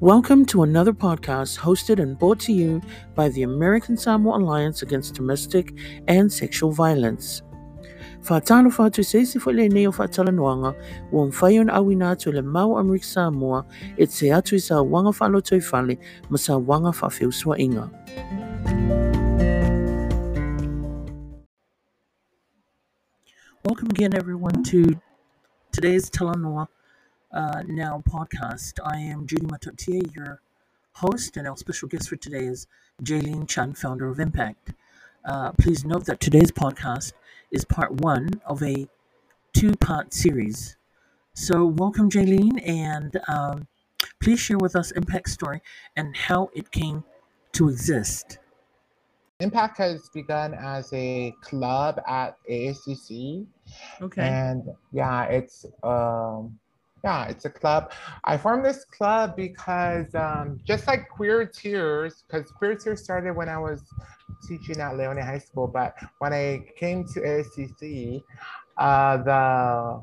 Welcome to another podcast hosted and brought to you by the American Samoa Alliance Against Domestic and Sexual Violence. Whātalo whātu seisi fo le neo whātalanoanga, wa mwhai on awina atu le mau Amerika Samoa, e te atu sa wanga toi whale, ma sa wanga whawhiusua inga. Welcome again, everyone, to today's Talanoa uh, Now podcast. I am Judy Matotia, your host, and our special guest for today is Jayleen Chun, founder of Impact. Uh, please note that today's podcast is part one of a two part series. So, welcome, Jayleen, and um, please share with us Impact's story and how it came to exist. Impact has begun as a club at ASCC. Okay. And yeah, it's um yeah, it's a club. I formed this club because um, just like Queer Tears, because Queer Tears started when I was teaching at Leone High School, but when I came to ASCC, uh, the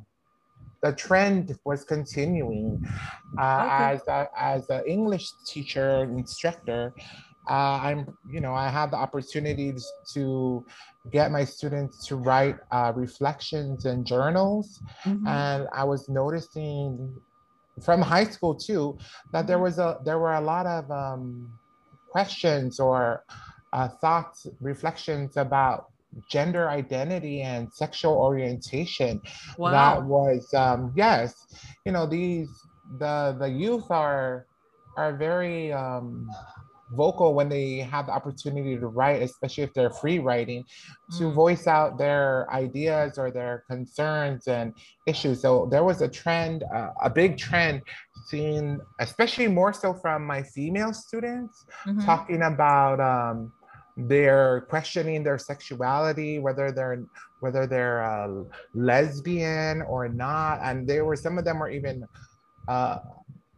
the trend was continuing. Uh, Okay. As a, as an English teacher instructor, uh, I'm you know I have the opportunities to get my students to write uh, reflections and journals Mhm. and I was noticing from high school too that there was a there were a lot of um, questions or uh, thoughts, reflections about gender identity and sexual orientation. That was um, yes, you know these the the youth are are very um, vocal when they have the opportunity to write, especially if they're free writing, to Mm. voice out their ideas or their concerns and issues. So there was a trend, uh, a big trend seen, especially more so from my female students, Mhm. talking about um, their questioning their sexuality, whether they're whether they're uh, lesbian or not, and there were some of them were even uh,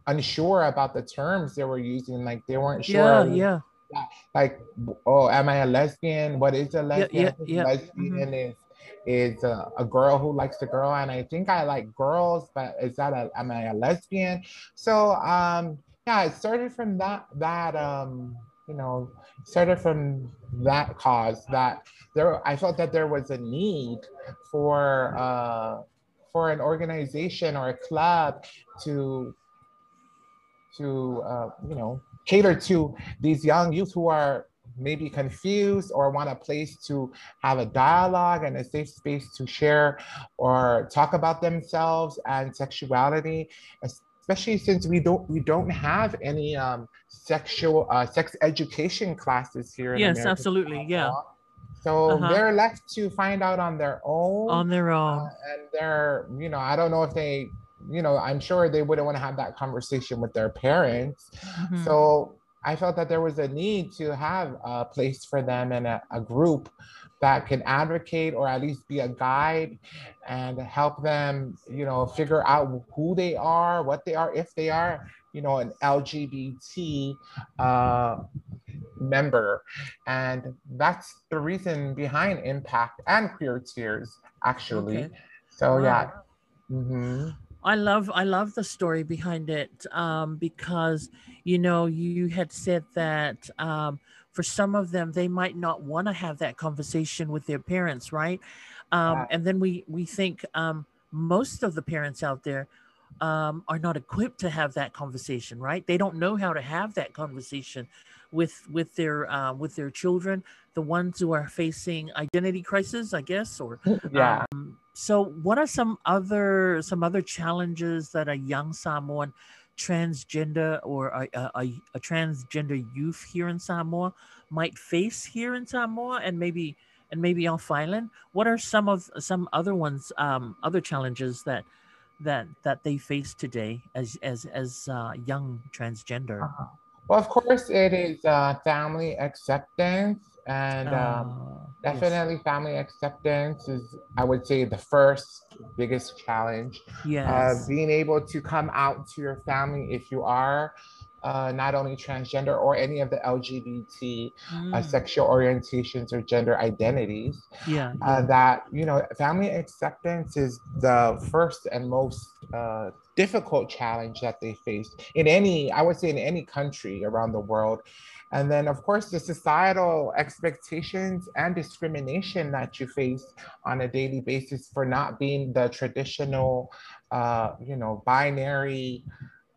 unsure about the terms they were using, like they weren't Yeah, sure yeah. like oh am i a lesbian? What is a lesbian? yeah, think yeah, lesbian is is a, a girl who likes a girl and i think i like girls but is that a am i a lesbian? So um yeah it started from that that um you know started from that cause that there i felt that there was a need for uh for an organization or a club to to uh, you know cater to these young youth who are maybe confused or want a place to have a dialogue and a safe space to share or talk about themselves and sexuality especially since we don't we don't have any um, sexual uh, sex education classes here in Yes, American absolutely. Yeah. So Uh-huh. they're left to find out on their own On their own. uh, and they're you know i don't know if they you know i'm sure they wouldn't want to have that conversation with their parents Mhm. so i felt that there was a need to have a place for them and a, a group that can advocate or at least be a guide and help them you know figure out who they are what they are if they are you know an lgbt uh, member and that's the reason behind impact and queer tears actually Okay. so yeah Wow. I love I love the story behind it um, because you know you had said that um, for some of them they might not want to have that conversation with their parents, right? Um, and then we we think um, most of the parents out there um, are not equipped to have that conversation, right? They don't know how to have that conversation with with their uh, with their children, the ones who are facing identity crisis, I guess, or yeah um, so, what are some other some other challenges that a young Samoan transgender or a, a, a, transgender youth here in Samoa might face here in Samoa and maybe and maybe off island? What are some of some other ones um, other challenges that that that they face today as as as uh, young transgender? Uh-huh. Well, of course, it is uh, family acceptance, and um, Uh, yes. definitely family acceptance is, I would say, the first biggest challenge. Uh, Yes. being able to come out to your family if you are uh, not only transgender or any of the LGBT uh, Mm, sexual orientations or gender identities. yeah. uh, that you know family acceptance is the first and most uh, difficult challenge that they face in any, I would say, in any country around the world. And then, of course, the societal expectations and discrimination that you face on a daily basis for not being the traditional, uh, you know, binary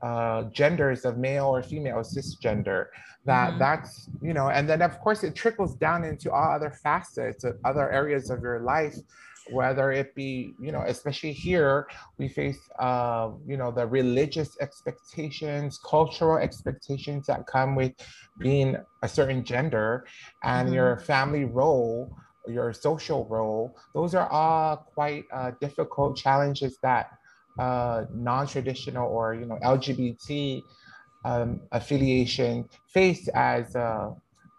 uh, genders of male or female, cisgender. That mm-hmm. that's you know, and then of course it trickles down into all other facets of other areas of your life whether it be you know especially here we face uh, you know the religious expectations cultural expectations that come with being a certain gender and mm-hmm. your family role your social role those are all quite uh, difficult challenges that uh, non-traditional or you know lgbt um, affiliation face as uh,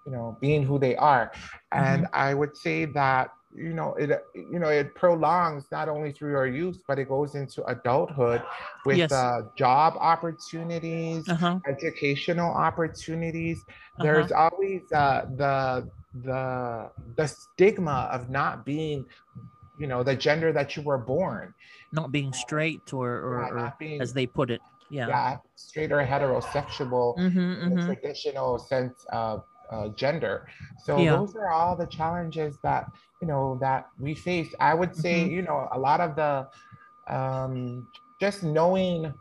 you know being who they are and mm-hmm. i would say that you know it you know it prolongs not only through your youth but it goes into adulthood with yes. uh, job opportunities uh-huh. educational opportunities uh-huh. there's always uh, the the the stigma of not being you know the gender that you were born not being straight or, or, yeah, or being, as they put it yeah, yeah straight or heterosexual mm-hmm, mm-hmm. traditional sense of uh, gender so yeah. those are all the challenges that you know that we face i would say mm-hmm. you know a lot of the um just knowing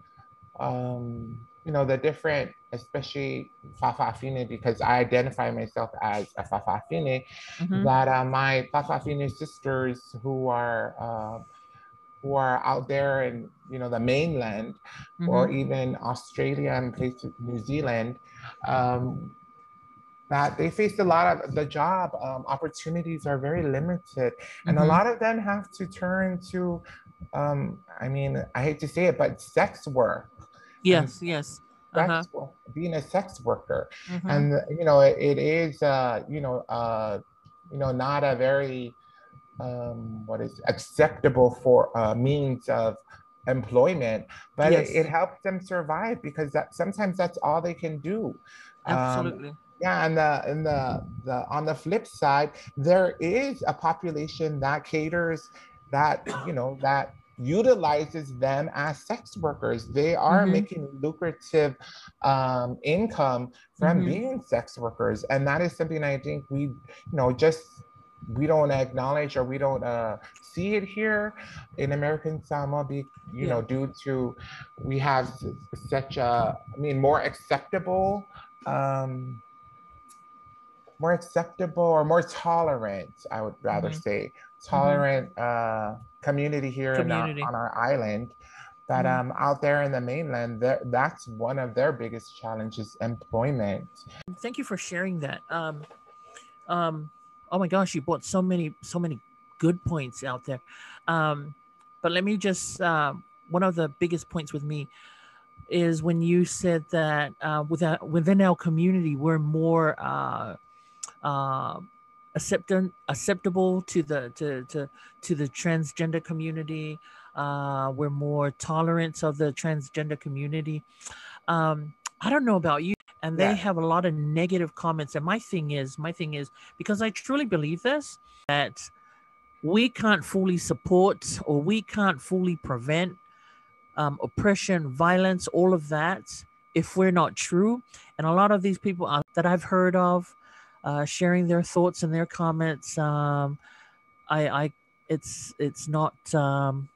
um you know the different especially fa'afafine because i identify myself as a fa'afafine mm-hmm. that uh, my fa'afafine sisters who are uh, who are out there in you know the mainland mm-hmm. or even australia and places new zealand um, that they faced a lot of the job um, opportunities are very limited and mm-hmm. a lot of them have to turn to um, i mean i hate to say it but sex work yes and yes uh-huh. being a sex worker mm-hmm. and you know it, it is uh, you know uh, you know not a very um, what is acceptable for uh, means of employment but yes. it, it, helps them survive because that sometimes that's all they can do um, absolutely um, yeah, and the and the, the on the flip side, there is a population that caters that you know that utilizes them as sex workers. They are mm-hmm. making lucrative um, income from mm-hmm. being sex workers, and that is something I think we you know just we don't acknowledge or we don't uh, see it here in American Samoa, be, you yeah. know, due to we have such a, I mean, more acceptable um, more acceptable or more tolerant, I would rather mm-hmm. say, mm-hmm. tolerant mm-hmm. uh, community here community. Our, on our island. But mm-hmm. um, out there in the mainland, that's one of their biggest challenges: employment. Thank you for sharing that. Um, um, oh my gosh, you brought so many, so many good points out there. Um, but let me just uh, one of the biggest points with me is when you said that uh, within within our community we're more uh, uh, acceptant acceptable to the to to to the transgender community. Uh, we're more tolerant of the transgender community. Um, I don't know about you, and they yeah. have a lot of negative comments. And my thing is, my thing is because I truly believe this that we can't fully support or we can't fully prevent um, oppression, violence, all of that if we're not true. And a lot of these people uh, that I've heard of uh, sharing their thoughts and their comments. Um, I, I, it's, it's not. Um,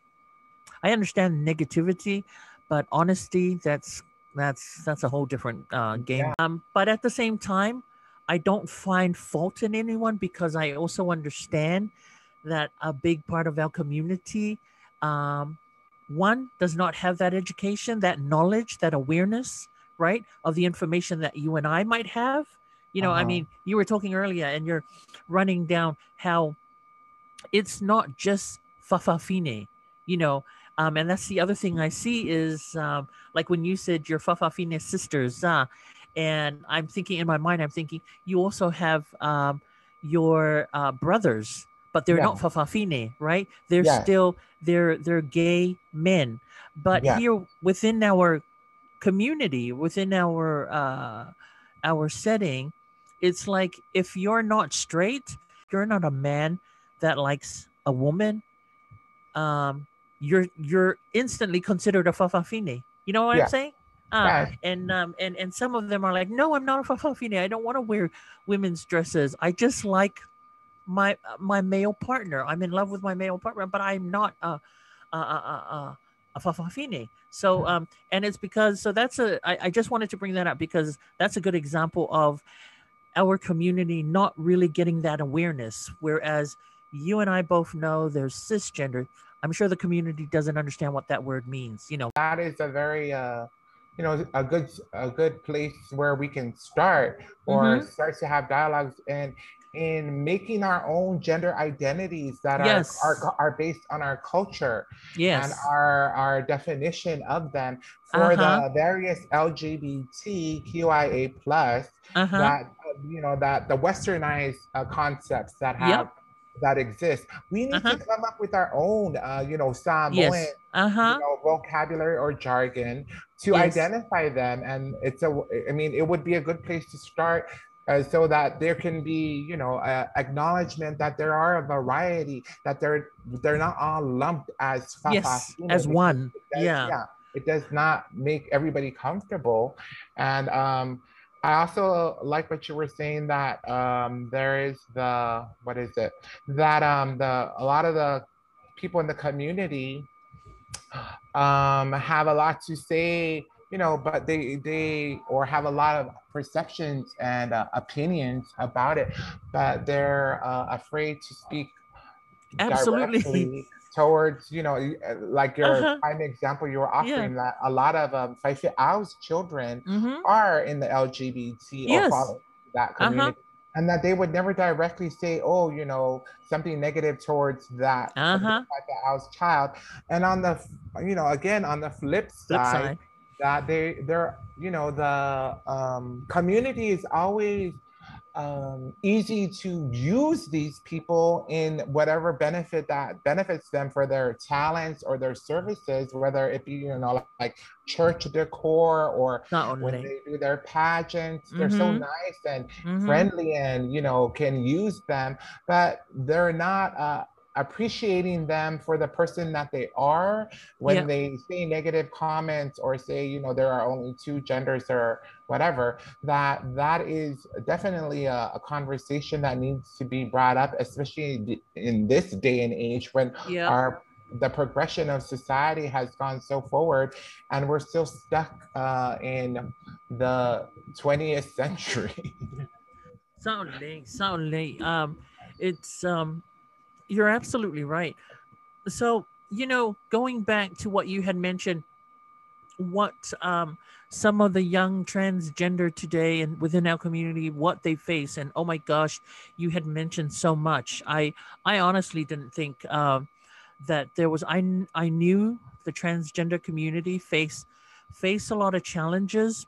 I understand negativity, but honesty. That's that's that's a whole different uh, game. Yeah. Um, but at the same time, I don't find fault in anyone because I also understand that a big part of our community, um, one, does not have that education, that knowledge, that awareness, right, of the information that you and I might have. You know, uh-huh. I mean, you were talking earlier and you're running down how it's not just fa'afafine, you know, um, and that's the other thing I see is um, like when you said your fa'afafine sisters, uh, and I'm thinking in my mind, I'm thinking you also have um, your uh, brothers, but they're yeah. not fa'afafine, right? They're yeah. still they're they're gay men, but yeah. here within our community, within our uh, our setting, it's like if you're not straight, you're not a man that likes a woman. Um, you're you're instantly considered a fa'afafine. You know what Yeah. I'm saying? Uh, Yeah. and um and and some of them are like, no, I'm not a fa'afafine. I don't want to wear women's dresses. I just like my my male partner. I'm in love with my male partner, but I'm not a a a, a, a fa'afafine. So um and it's because so that's a I, I just wanted to bring that up because that's a good example of our community not really getting that awareness. Whereas you and I both know there's cisgender. I'm sure the community doesn't understand what that word means. You know, that is a very uh you know a good a good place where we can start or Mhm. start to have dialogues and in making our own gender identities that are, Yes. are are based on our culture yes, and our our definition of them for Uh-huh. the various LGBTQIA plus uh-huh. that you know that the westernized uh, concepts that have Yep. that exist we need Uh-huh. to come up with our own uh, you know Samoan yes, uh-huh. you know, vocabulary or jargon to Yes. identify them. And it's a, I mean, it would be a good place to start uh, so that there can be, you know, uh, acknowledgement that there are a variety, that they're they're not all lumped as Yes, Fafafino as one. does- Yeah. It does not make everybody comfortable. And um, I also like what you were saying that um, there is the what is it that um, the a lot of the people in the community um, have a lot to say, you know, but they they or have a lot of perceptions and uh, opinions about it, but they're uh, afraid to speak Absolutely. Towards, you know, uh, like your Uh-huh. prime example you were offering that a lot of um, Owl's children Mm-hmm. are in the LGBT Yes. or follow that Uh-huh. community. And that they would never directly say, oh, you know, something negative towards that Uh-huh. Owl's child. And on the, you know, again, on the flip Flip side, side. that they, they're, you know, the um, community is always um, easy to use these people in whatever benefit that benefits them for their talents or their services, whether it be, you know, like church decor or when they do their pageants, they're so Mhm. nice and Mhm. friendly and, you know, can use them, but they're not uh, appreciating them for the person that they are. When they say negative comments or say, you know, there are only two genders or whatever, that that is definitely a, a conversation that needs to be brought up, especially in this day and age when our the progression of society has gone so forward and we're still stuck uh, in the 20th century. Certainly, certainly. Um, it's um, you're absolutely right. So you know, going back to what you had mentioned, what um some of the young transgender today and within our community what they face and oh my gosh you had mentioned so much i i honestly didn't think um that there was i i knew the transgender community face face a lot of challenges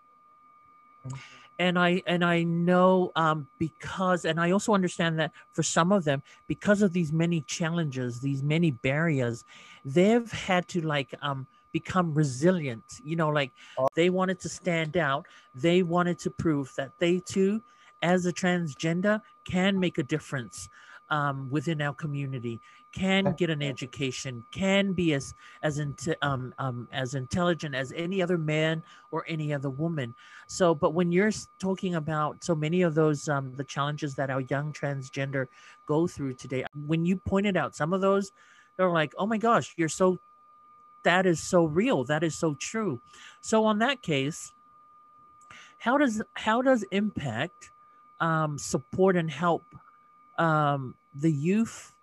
and i and i know um because and i also understand that for some of them because of these many challenges these many barriers they've had to like um become resilient. You know like Oh. they wanted to stand out. They wanted to prove that they too as a transgender can make a difference um, within our community can get an education can be as as inte- um, um, as intelligent as any other man or any other woman. So but when you're talking about so many of those um, the challenges that our young transgender go through today when you pointed out some of those they're like oh my gosh you're so that is so real that is so true. So on that case how does how does impact um, support and help um, the youth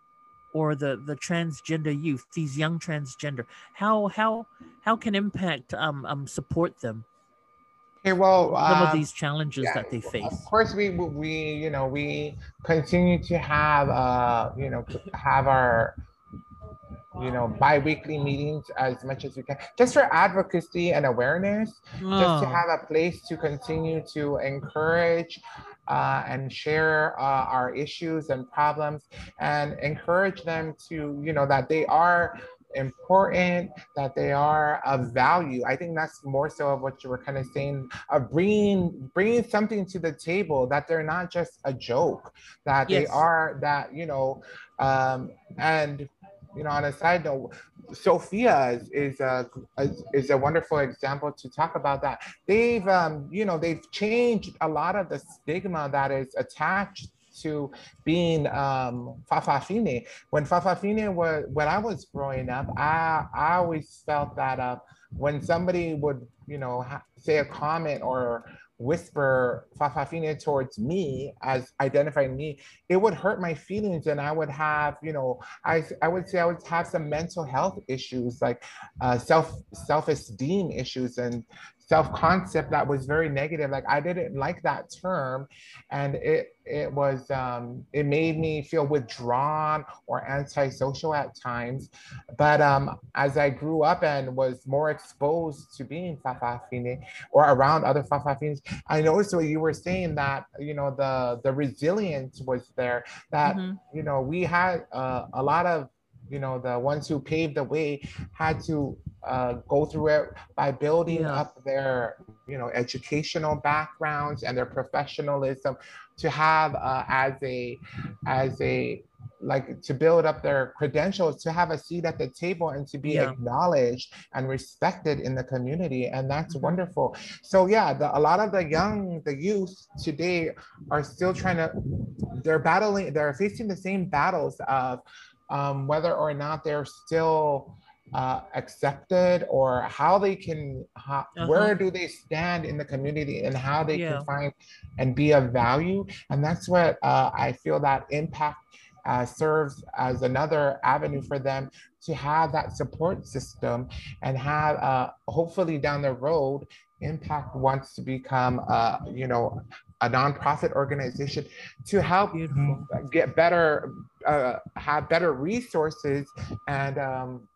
or the the transgender youth these young transgender how how how can impact um, um support them? Okay well some of um, these challenges yeah, that they face. Of course, we we you know we continue to have uh you know have our you know bi-weekly meetings as much as we can. Just for advocacy and awareness just to Oh, have a place to continue to encourage uh, and share uh, our issues and problems and encourage them to you know that they are important that they are of value. I think that's more so of what you were kind of saying of bringing bringing something to the table that they're not just a joke that they are that you know um and you know, on a side note, Sophia is, is a is a wonderful example to talk about that. They've um, you know they've changed a lot of the stigma that is attached to being um, Fa'afafine. When Fa'afafine was when I was growing up, I I always felt that uh, when somebody would you know ha- say a comment or whisper Fa'afafine towards me as identifying me, it would hurt my feelings and I would have, you know, I, I would say I would have some mental health issues like uh, self self-esteem issues and self-concept that was very negative like i didn't like that term and it it was um, it made me feel withdrawn or antisocial at times but um, as i grew up and was more exposed to being fa'afafine or around other fa'afafines i noticed what you were saying that you know the the resilience was there that mm-hmm. you know we had uh, a lot of you know the ones who paved the way had to uh, go through it by building yeah. up their you know educational backgrounds and their professionalism to have uh, as a as a like to build up their credentials to have a seat at the table and to be yeah. acknowledged and respected in the community and that's mm-hmm. wonderful so yeah the, a lot of the young the youth today are still trying to they're battling they're facing the same battles of um, whether or not they're still uh, accepted or how they can how, uh-huh. where do they stand in the community and how they yeah. can find and be of value and that's what uh, i feel that impact uh, serves as another avenue for them to have that support system and have uh, hopefully down the road impact wants to become uh, you know a nonprofit organization to help Beautiful. get better, uh, have better resources and um,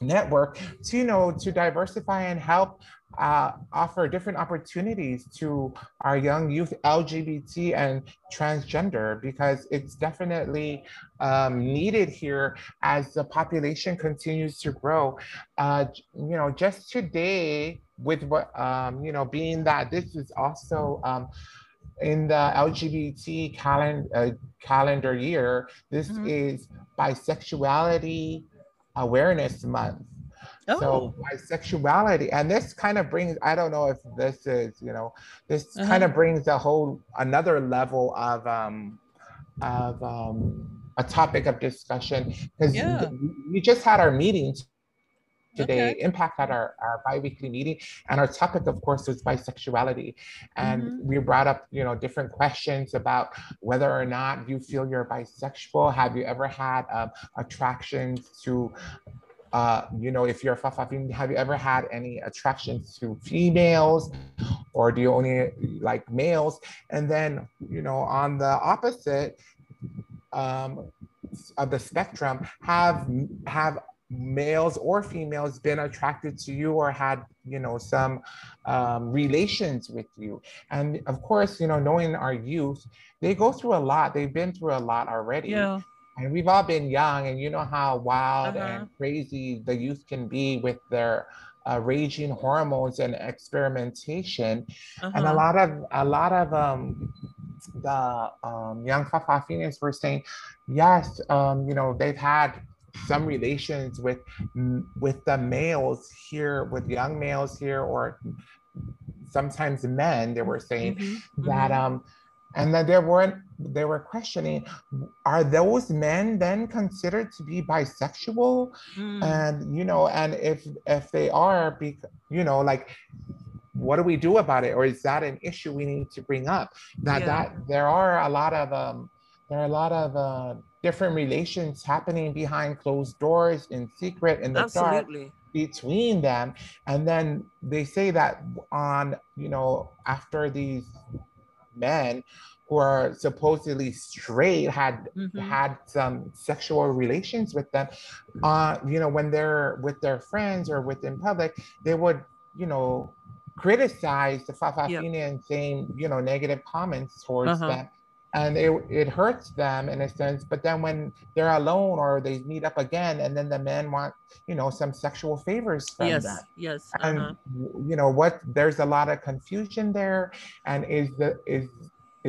network to you know to diversify and help uh, offer different opportunities to our young youth LGBT and transgender because it's definitely um, needed here as the population continues to grow. Uh, you know, just today with what, um, you know, being that this is also um, in the LGBT calendar uh, calendar year, this mm-hmm. is Bisexuality Awareness Month. Oh. So bisexuality, and this kind of brings, I don't know if this is, you know, this uh-huh. kind of brings a whole another level of um of um a topic of discussion because yeah. we just had our meetings today okay. impact at our, our bi-weekly meeting and our topic of course was bisexuality and mm-hmm. we brought up you know different questions about whether or not you feel you're bisexual have you ever had um, attractions to uh, you know, if you're a fa'afafine, have you ever had any attractions to females or do you only like males? And then, you know, on the opposite um, of the spectrum, have have males or females been attracted to you or had you know some um, relations with you and of course you know knowing our youth they go through a lot they've been through a lot already yeah. and we've all been young and you know how wild uh-huh. and crazy the youth can be with their uh, raging hormones and experimentation uh-huh. and a uh-huh. lot of a lot of um, the um, young fa'afafines were saying yes um, you know they've had some relations with with the males here, with young males here, or sometimes men. They were saying mm-hmm. that mm-hmm. um, and that there weren't they were questioning are those men then considered to be bisexual mm. and you know and if if they are be, you know like what do we do about it or is that an issue we need to bring up that yeah. that there are a lot of um there are a lot of uh, different relations happening behind closed doors in secret in the Absolutely. dark between them and then they say that on you know after these men who are supposedly straight had mm-hmm. had some sexual relations with them uh you know when they're with their friends or within public they would you know criticize the Fa'afafine yep. and saying you know negative comments towards uh-huh. them and it, it hurts them in a sense but then when they're alone or they meet up again and then the men want you know some sexual favors from yes that yes and uh-huh. you know what there's a lot of confusion there and is the is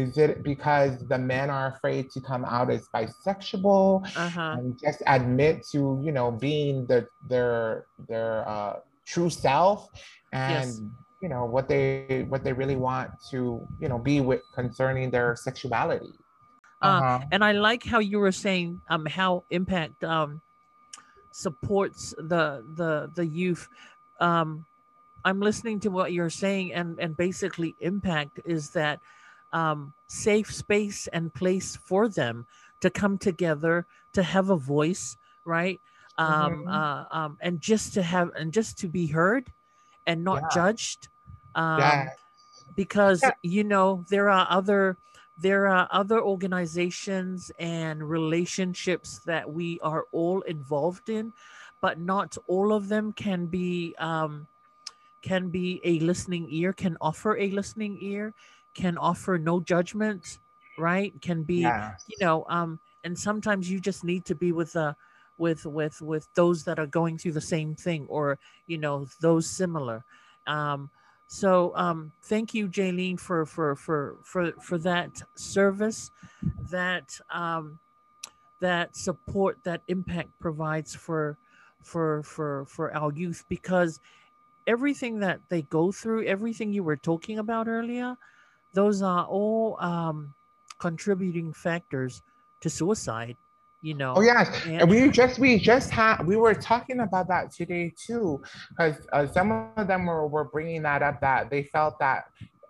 Is it because the men are afraid to come out as bisexual Uh-huh. and just admit to, you know, being the, their their uh, true self and Yes. You know what they what they really want to, you know, be with concerning their sexuality. Uh, Uh-huh. and I like how you were saying um how impact um supports the the the youth. Um I'm listening to what you're saying and and basically impact is that um safe space and place for them to come together to have a voice, right? Um Mhm. uh um and just to have and just to be heard and not Yeah. judged. Um Yeah. because Yeah. you know there are other there are other organizations and relationships that we are all involved in but not all of them can be um, can be a listening ear can offer a listening ear can offer no judgment right can be Yes. you know um and sometimes you just need to be with uh with with with those that are going through the same thing or you know those similar um so um thank you jayleen for for for for for that service that um that support that impact provides for for for for our youth because everything that they go through everything you were talking about earlier those are all um contributing factors to suicide you know Oh yes, and- and we just we just had we were talking about that today too, because uh, some of them were, were bringing that up that they felt that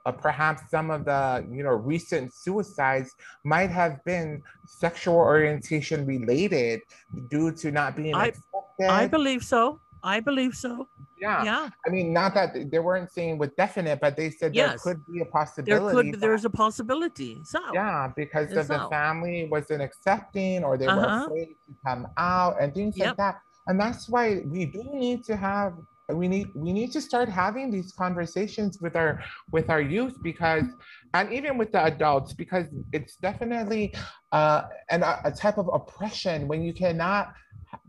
uh, perhaps some of the you know recent suicides might have been sexual orientation related due to not being I- accepted. i believe so. I believe so yeah. yeah I mean not that they weren't saying with definite, but they said Yes. there could be a possibility. there could that- there's a possibility so yeah, because of the family wasn't accepting or they Uh-huh. were afraid to come out and things like that. And that's why we do need to have we need we need to start having these conversations with our with our youth because and even with the adults because it's definitely uh an, a type of oppression when you cannot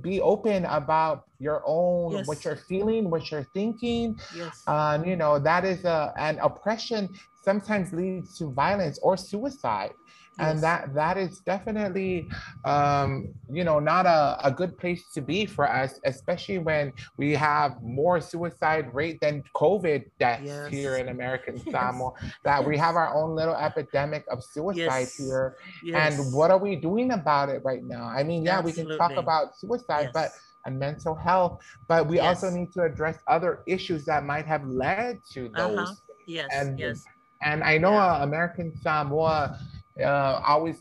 be open about your own Yes. what you're feeling what you're thinking yes um, you know, that is a an oppression sometimes leads to violence or suicide. And that that is definitely um, you know, not a, a good place to be for us, especially when we have more suicide rate than COVID deaths Yes. here in American Yes. Samoa. That we have our own little epidemic of suicide Yes. here. yes. And what are we doing about it right now? I mean, yeah, we can talk about suicide, but and mental health, but we also need to address other issues that might have led to those. Uh-huh. yes and- yes And I know uh, American Samoa uh, always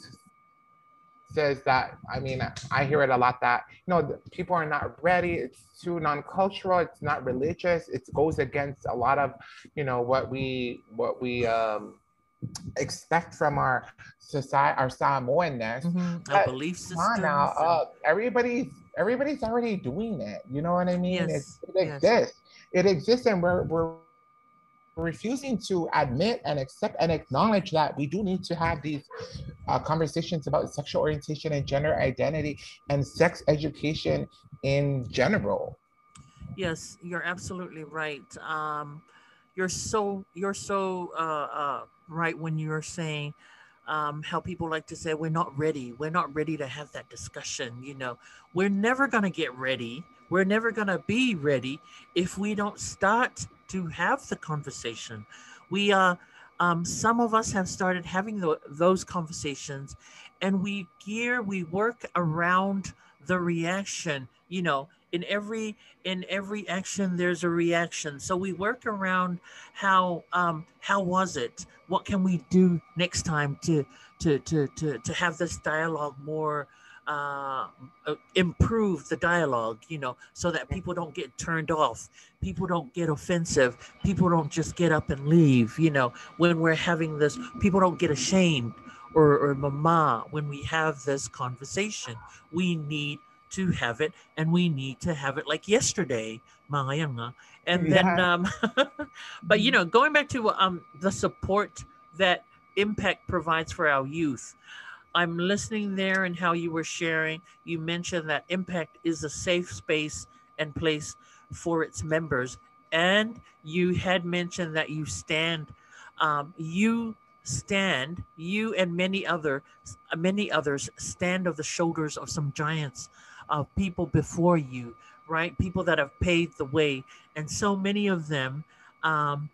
says that. I mean, I hear it a lot that you know people are not ready. It's too non-cultural. It's not religious. It goes against a lot of you know what we what we um, expect from our society, our Samoanness. Mhm. our belief on now, uh, everybody's everybody's already doing it. You know what I mean? Yes, It's, it yes. exists. It exists, and we're we're refusing to admit and accept and acknowledge that we do need to have these uh, conversations about sexual orientation and gender identity and sex education in general. Yes, you're absolutely right. Um, you're so you're so uh, uh, right when you're saying um, how people like to say we're not ready. We're not ready to have that discussion. You know, we're never gonna get ready. We're never gonna be ready if we don't start to have the conversation. We uh, um, some of us have started having tho- those conversations, and we gear we work around the reaction. You know, in every in every action there's a reaction so we work around how um how was it what can we do next time to to to to, to have this dialogue more uh, uh, improve the dialogue you know so that people don't get turned off. People don't get offensive. People don't just get up and leave you know. When we're having this people don't get ashamed or, or mama when we have this conversation. We need to have it and we need to have it like yesterday mga and then Yeah. um but you know going back to um the support that impact provides for our youth i'm listening there and how you were sharing. You mentioned that impact is a safe space and place for its members. And you had mentioned that you stand um, you stand you and many other many others stand on the shoulders of some giants of people before you right? People that have paved the way. And so many of them um,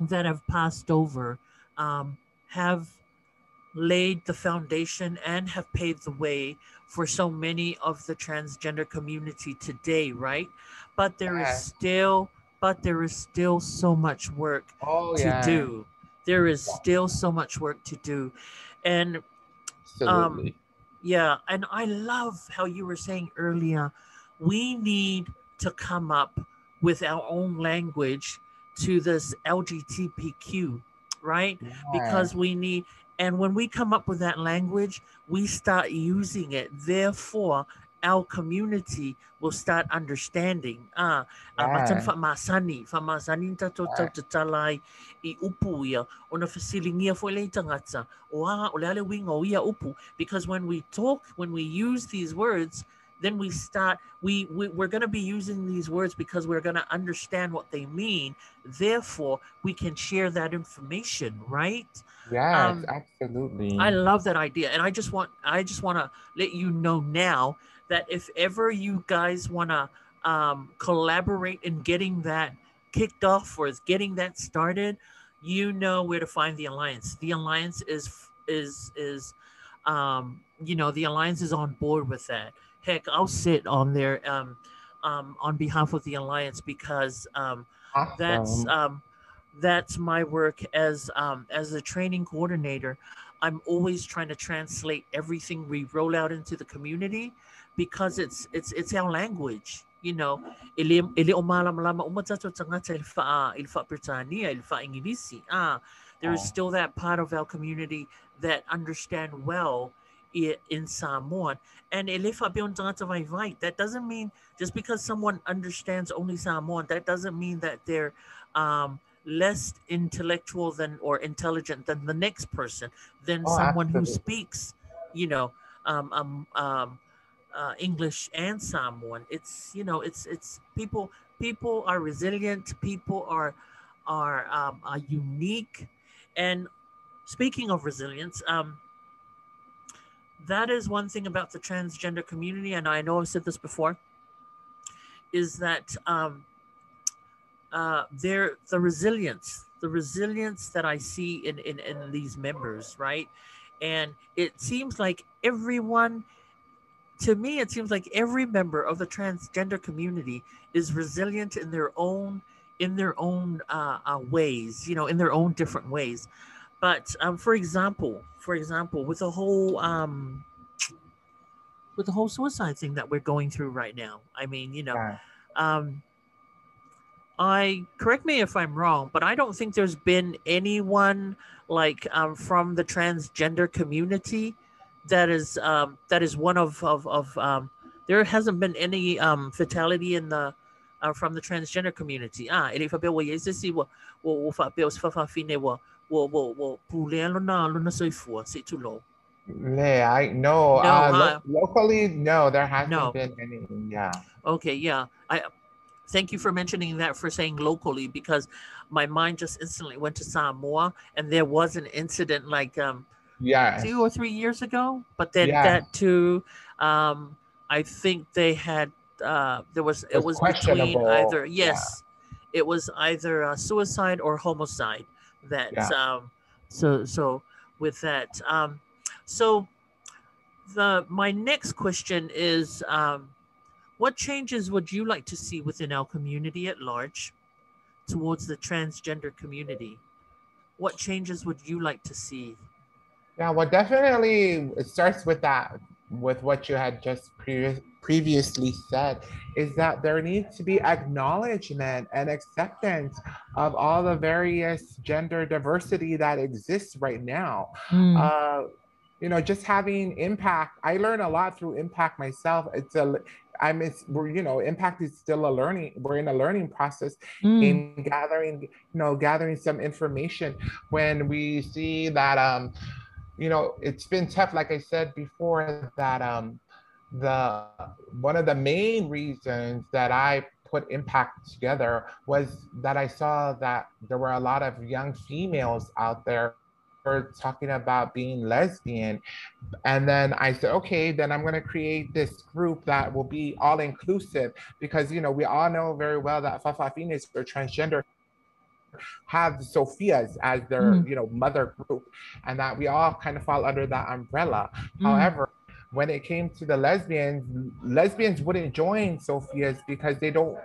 that have passed over um, have laid the foundation and have paved the way for so many of the transgender community today right but there yeah. is still but there is still so much work oh, to yeah. do there is still so much work to do and um, yeah and i love how you were saying earlier we need to come up with our own language to this lgtbq right yeah. because we need and when we come up with that language we start using it. Therefore our community will start understanding. Ah, uh, macam fa masani, fa masani ta to ta talai i upu ia. Ona fasilingia fo le tangata. O a o le ale wingo ia upu. Because when we talk, when we use these words, then we start we, we we're going to be using these words because we're going to understand what they mean therefore we can share that information right yes um, absolutely i love that idea and i just want i just want to let you know now that if ever you guys want to um, collaborate in getting that kicked off or is getting that started, you know where to find the alliance. The alliance is is is um, you know the alliance is on board with that. Heck, I'll sit on there um, um, on behalf of the alliance because um, awesome. that's um, that's my work as um, as a training coordinator. I'm always trying to translate everything we roll out into the community because it's it's it's our language you know ele ele umalam lama tangata il fa il fa Britania il fa Inglisi ah there is still that part of our community that understand well in Samoan and ele fa bion tangata vai vai that doesn't mean just because someone understands only Samoan that doesn't mean that they're um less intellectual than or intelligent than the next person than oh, someone absolutely. who speaks you know um, um, um, uh, English and Samoan. It's you know, it's it's people people are resilient. People are are um, are unique. And speaking of resilience, um, that is one thing about the transgender community, and I know I've said this before, is that um, uh, the resilience, the resilience that I see in, in in these members, right? And it seems like everyone to me, it seems like every member of the transgender community is resilient in their own in their own uh, uh, ways, you know, in their own different ways. But um, for example, for example, with the whole um, with the whole suicide thing that we're going through right now, I mean, you know, um, I correct me if I'm wrong, but I don't think there's been anyone like um, from the transgender community that is um, that is one of of, of um, there hasn't been any um, fatality in the uh, from the transgender community. Ah, ele wo wo wo wo pule lo na lo na soi fu si tu lo. Yeah, I no, no uh, uh, lo- locally no, there hasn't no. been any. Yeah. Okay, yeah. I thank you for mentioning that for saying locally because my mind just instantly went to Samoa and there was an incident like um yeah two or three years ago but then yeah. that too um i think they had uh there was it, it was, between either yes yeah. it was either a suicide or homicide that yeah. um so so with that um so the my next question is um what changes would you like to see within our community at large towards the transgender community what changes would you like to see yeah, well, definitely it starts with that, with what you had just previous, previously said, is that there needs to be acknowledgement and acceptance of all the various gender diversity that exists right now. Mm. Uh, you know, just having impact. I learn a lot through impact myself. It's a I'm it's we're you know impact is still a learning we're in a learning process mm. in gathering you know gathering some information when we see that um you know, it's been tough, like I said before, that um, the one of the main reasons that I put impact together was that I saw that there were a lot of young females out there who were talking about being lesbian. And then I said, okay, then I'm going to create this group that will be all inclusive because, you know, we all know very well that Fa'afafines or transgender have Sophias as their, mm. you know, mother group and that we all kind of fall under that umbrella. Mm. However, when it came to the lesbians, lesbians wouldn't join SOFIAS because they don't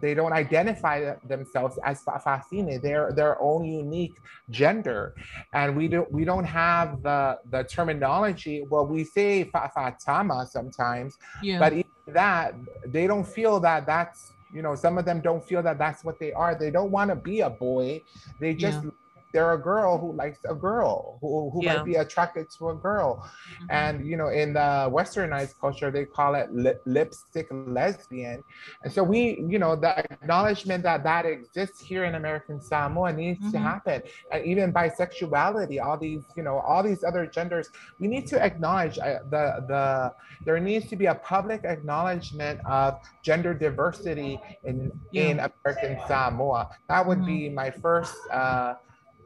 they don't identify themselves as Fa'afafine. They're their own unique gender, and we don't we don't have the the terminology. Well, we say Fa'afatama sometimes, yeah. but even that they don't feel that that's you know some of them don't feel that that's what they are. They don't want to be a boy. They just yeah they're a girl who likes a girl who, who yeah. might be attracted to a girl mm-hmm. and you know in the westernized culture they call it lipstick lesbian and so we you know the acknowledgement that that exists here in american samoa needs mm-hmm. to happen and even bisexuality all these you know all these other genders we need to acknowledge uh, the the there needs to be a public acknowledgement of gender diversity in yeah. in american samoa that would mm-hmm. be my first uh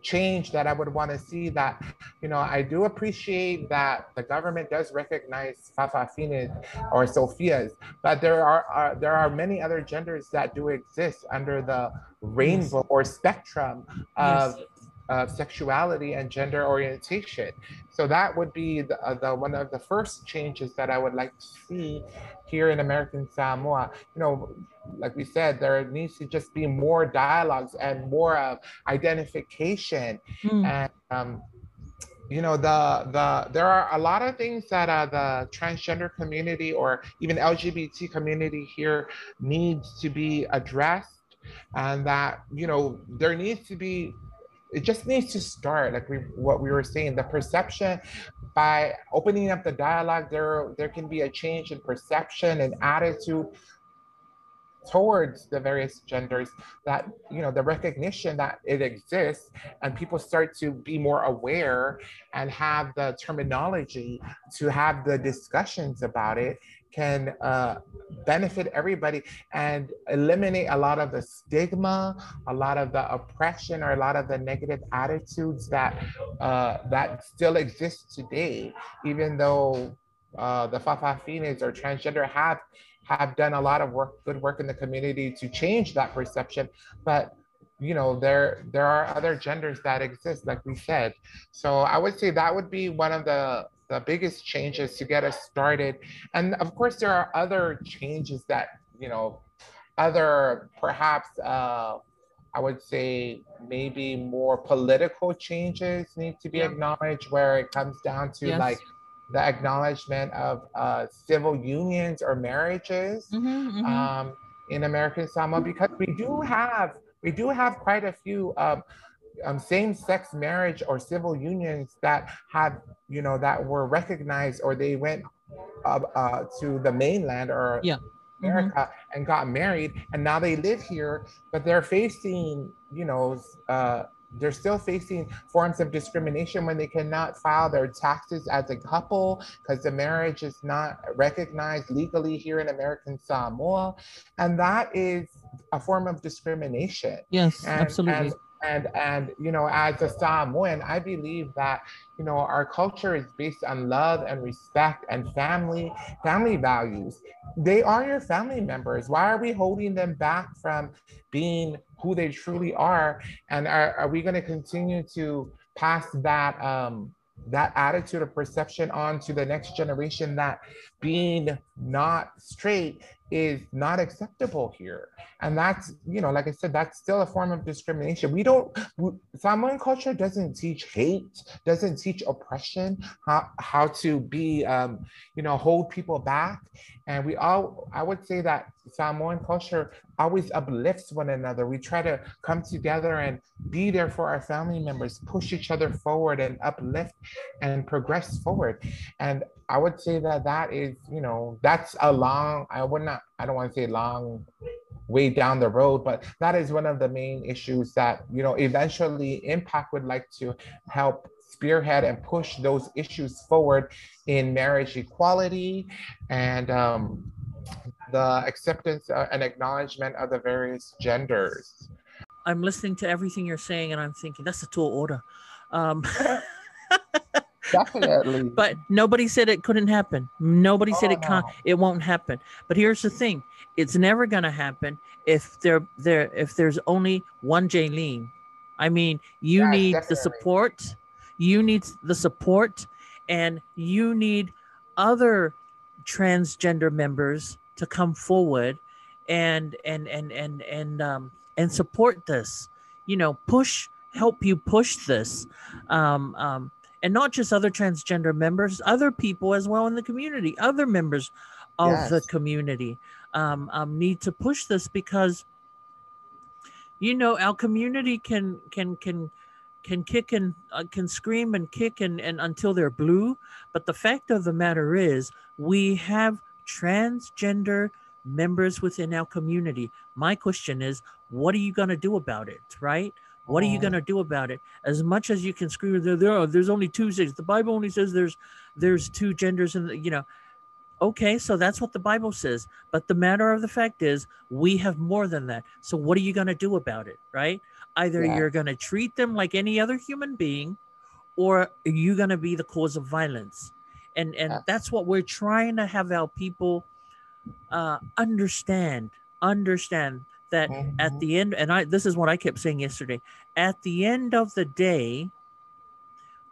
change that I would want to see that, you know, I do appreciate that the government does recognize Fa'afafines or SOFIAS, but there are, are, there are many other genders that do exist under the rainbow yes. or spectrum of yes of sexuality and gender orientation. So that would be the, uh, the, one of the first changes that I would like to see here in American Samoa. You know, like we said, there needs to just be more dialogues and more of identification. Mm. And um, you know, the the there are a lot of things that uh, the transgender community or even LGBT community here needs to be addressed, and that you know there needs to be it just needs to start like we what we were saying the perception by opening up the dialogue there there can be a change in perception and attitude towards the various genders that you know the recognition that it exists and people start to be more aware and have the terminology to have the discussions about it can uh, benefit everybody and eliminate a lot of the stigma, a lot of the oppression, or a lot of the negative attitudes that uh, that still exist today. Even though uh, the Fa'afafines or transgender have have done a lot of work, good work in the community to change that perception, but you know there there are other genders that exist like we said so i would say that would be one of the the biggest changes to get us started. And of course, there are other changes that, you know, other perhaps, uh, I would say maybe more political changes need to be yeah. acknowledged, where it comes down to yes. like the acknowledgement of uh, civil unions or marriages mm-hmm, mm-hmm. Um, in American Samoa, because we do have we do have quite a few um, um, same-sex marriage or civil unions that have, you know, that were recognized or they went uh, uh, to the mainland or yeah. America mm-hmm. and got married, and now they live here, but they're facing, you know, uh, they're still facing forms of discrimination when they cannot file their taxes as a couple because the marriage is not recognized legally here in American Samoa. And that is a form of discrimination. Yes, and, absolutely. And and and you know as a samoan i believe that you know our culture is based on love and respect and family family values. They are your family members. Why are we holding them back from being who they truly are? And are, are we going to continue to pass that um that attitude of perception on to the next generation that being not straight is not acceptable here. And that's, you know, like I said, that's still a form of discrimination. We don't, Samoan culture doesn't teach hate, doesn't teach oppression, how, how to be, um, you know, hold people back. And we all, I would say that Samoan culture always uplifts one another. We try to come together and be there for our family members, push each other forward and uplift and progress forward. And I would say that that is, you know, that's a long, I would not, I don't want to say long way down the road, but that is one of the main issues that, you know, eventually Impact would like to help spearhead and push those issues forward in marriage equality and um, the acceptance uh, and acknowledgement of the various genders. I'm listening to everything you're saying and I'm thinking that's a tall order. Um, Definitely. but nobody said it couldn't happen. Nobody said Oh, it can't. no. It won't happen. But here's the thing: it's never gonna happen if there there if there's only one Jayleen. I mean, you need the support. You need the support, and you need other transgender members to come forward and and and and and um and support this. You know, push help you push this. Um, um, and not just other transgender members, other people as well in the community, other members of the community um, um, need to push this because you know our community can can can can kick and uh, can scream and kick and, and until they're blue. But the fact of the matter is we have transgender members within our community. My question is what are you going to do about it right what are you Mhm. going to do about it as much as you can scream there, there are, there's only two things the bible only says there's there's two genders and you know okay so that's what the bible says but the matter of the fact is we have more than that so what are you going to do about it right either Yeah. you're going to treat them like any other human being or are you're going to be the cause of violence and and Yeah. that's what we're trying to have our people uh understand understand that at Mhm. the end and i this is what i kept saying yesterday at the end of the day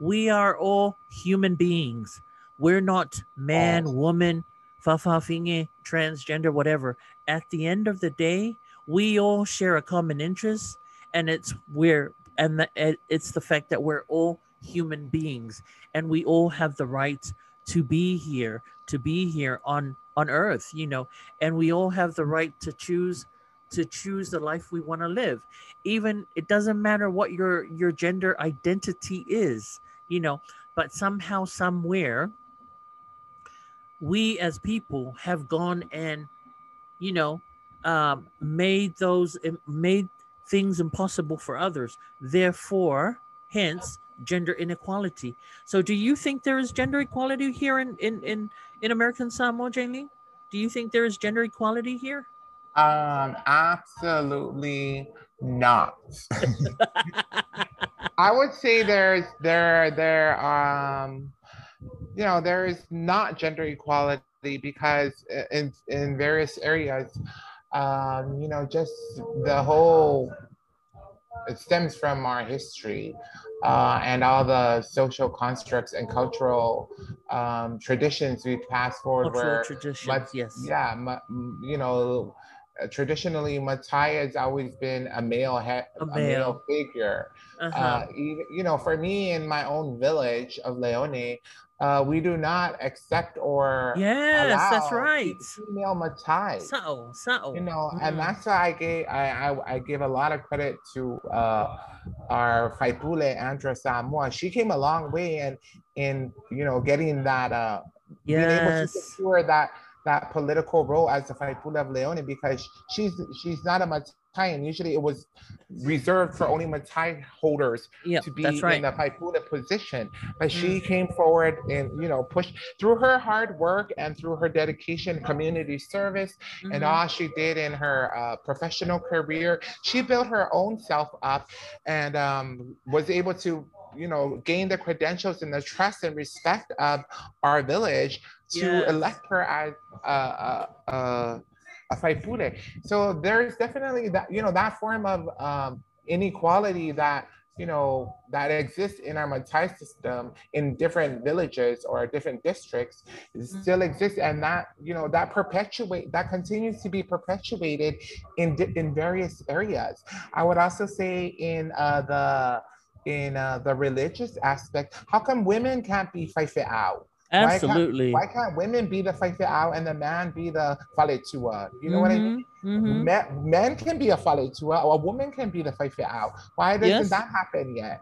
we are all human beings. We're not man woman fa'afafine transgender whatever. At the end of the day we all share a common interest and it's we're and the, it- it's the fact that we're all human beings and we all have the right to be here to be here on on earth you know and we all have the right to choose to choose the life we want to live. Even it doesn't matter what your your gender identity is you know but somehow somewhere we as people have gone and you know um, made those made things impossible for others. Therefore hence gender inequality. So do you think there is gender equality here in in in, in american samoa Jane do you think there is gender equality here Um, absolutely not. I would say there's there there um you know there is not gender equality because in in various areas um you know just the whole it stems from our history uh, and all the social constructs and cultural um, traditions we've passed forward cultural where traditions yes yeah, m- you know, uh, traditionally Matai has always been a male A a male. male figure. uh-huh. Uh, even, you know, for me in my own village of Leone, uh, we do not accept or yes that's right female Matai. so so You know, and Mm. that's why I gave I, I I give a lot of credit to uh, our Faipule Andra Samoa. She came a long way in in you know getting that uh being able to yes secure that that political role as the Faipule of Leone because she's she's not a Matai and usually it was reserved for only Matai holders yeah to be right in the Faipule position. But she Mm. came forward and you know pushed through her hard work and through her dedication, community service, and Mhm. all she did in her uh, professional career. She built her own self up and um, was able to, you know, gain the credentials and the trust and respect of our village to Yes. elect her as a, a, a, a Faipule. So there's definitely that, you know, that form of um, inequality that you know that exists in our Matai system in different villages or different districts Mhm. still exists and that you know that perpetuate that continues to be perpetuated in in various areas i would also say in uh the in uh, the religious aspect how come women can't be faife'au can't- absolutely why can't women be the faife'au and the man be the faletua you know what i mean Mhm, mhm. Men, men can be a faletua or a woman can be the faife'au. Why doesn't Yes. that happen yet?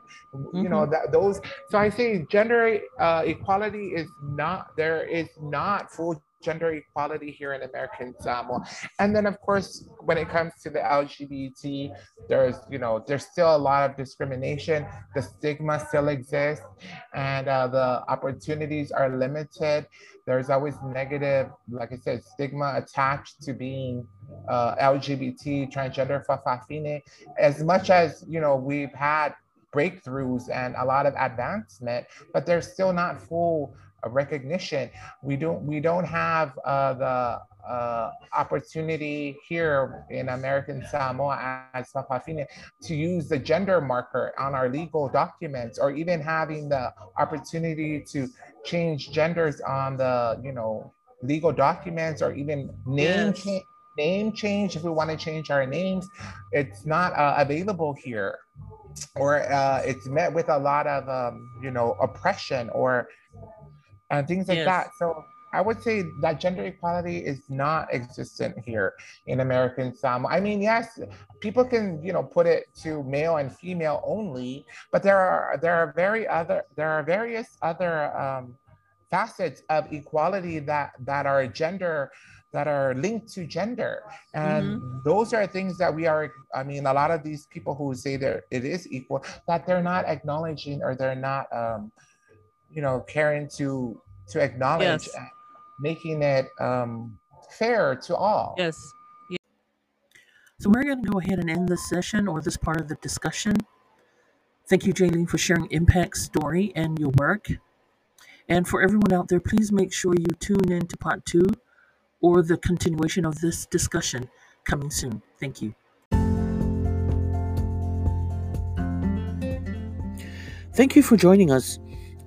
You know that those. So I say gender uh, equality is not there is not full gender equality here in American Samoa. And then of course when it comes to the LGBT, there's you know there's still a lot of discrimination. The stigma still exists, and uh, the opportunities are limited. There's always negative, like I said, stigma attached to being uh, LGBT, transgender, fa'afafine. As much as you know, we've had breakthroughs and a lot of advancement, but there's still not full recognition. We don't we don't have uh, the uh, opportunity here in American Samoa as fa'afafine to use the gender marker on our legal documents or even having the opportunity to change genders on the, you know, legal documents or even name yes. change name change if we want to change our names it's not uh, available here or uh, it's met with a lot of um, you know oppression or and things like yes. that so I would say that gender equality is not existent here in American Samoa. I mean, yes, people can, you know, put it to male and female only, but there are there are very other there are various other um, facets of equality that that are gender that are linked to gender and mm-hmm. those are things that we are i mean a lot of these people who say that it is equal that they're not acknowledging or they're not um, you know caring to to acknowledge yes. making it um, fair to all yes so we're going to go ahead and end this session or this part of the discussion thank you jayleen for sharing impact's story and your work and for everyone out there, please make sure you tune in to part two or the continuation of this discussion coming soon. Thank you. Thank you for joining us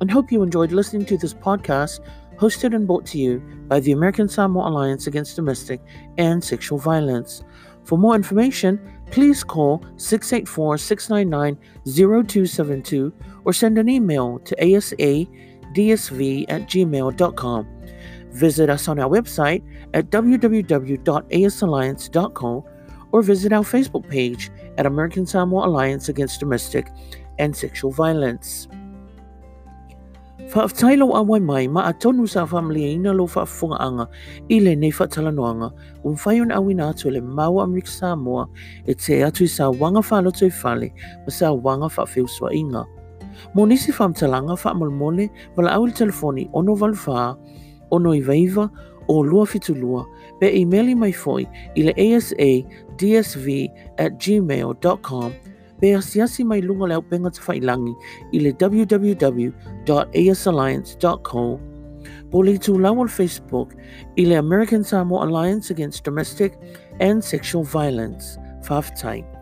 and hope you enjoyed listening to this podcast hosted and brought to you by the American Samoa Alliance Against Domestic and Sexual Violence. For more information, please call 684 699 0272 or send an email to asa dsv at gmail.com. Visit us on our website at www.asalliance.com or visit our Facebook page at American Samoa Alliance Against Domestic and Sexual Violence. Whaaftailo a wai mai ma atonu sa family ina lo whaafunga anga i le nei whaatalanoanga un whaion awina atu le mau Amerika Samoa e te atu i sa wanga whaloto i whale ma sa wanga whaafeusua inga. Mo nisi whamtalanga wha molmole wala au le telefoni ono valfa, ono i veiva o lua fitulua pe emaili mai foi i le asadsv at gmail.com pe asiasi mai lunga leo penga te whailangi i le www.asalliance.com po le tu lawal Facebook i le American Samoa Alliance Against Domestic and Sexual Violence. Faftai.